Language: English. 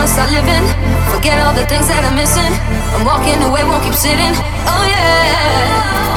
I'ma start living. Forget all the things that I'm missing. I'm walking away, won't keep sitting. Oh yeah.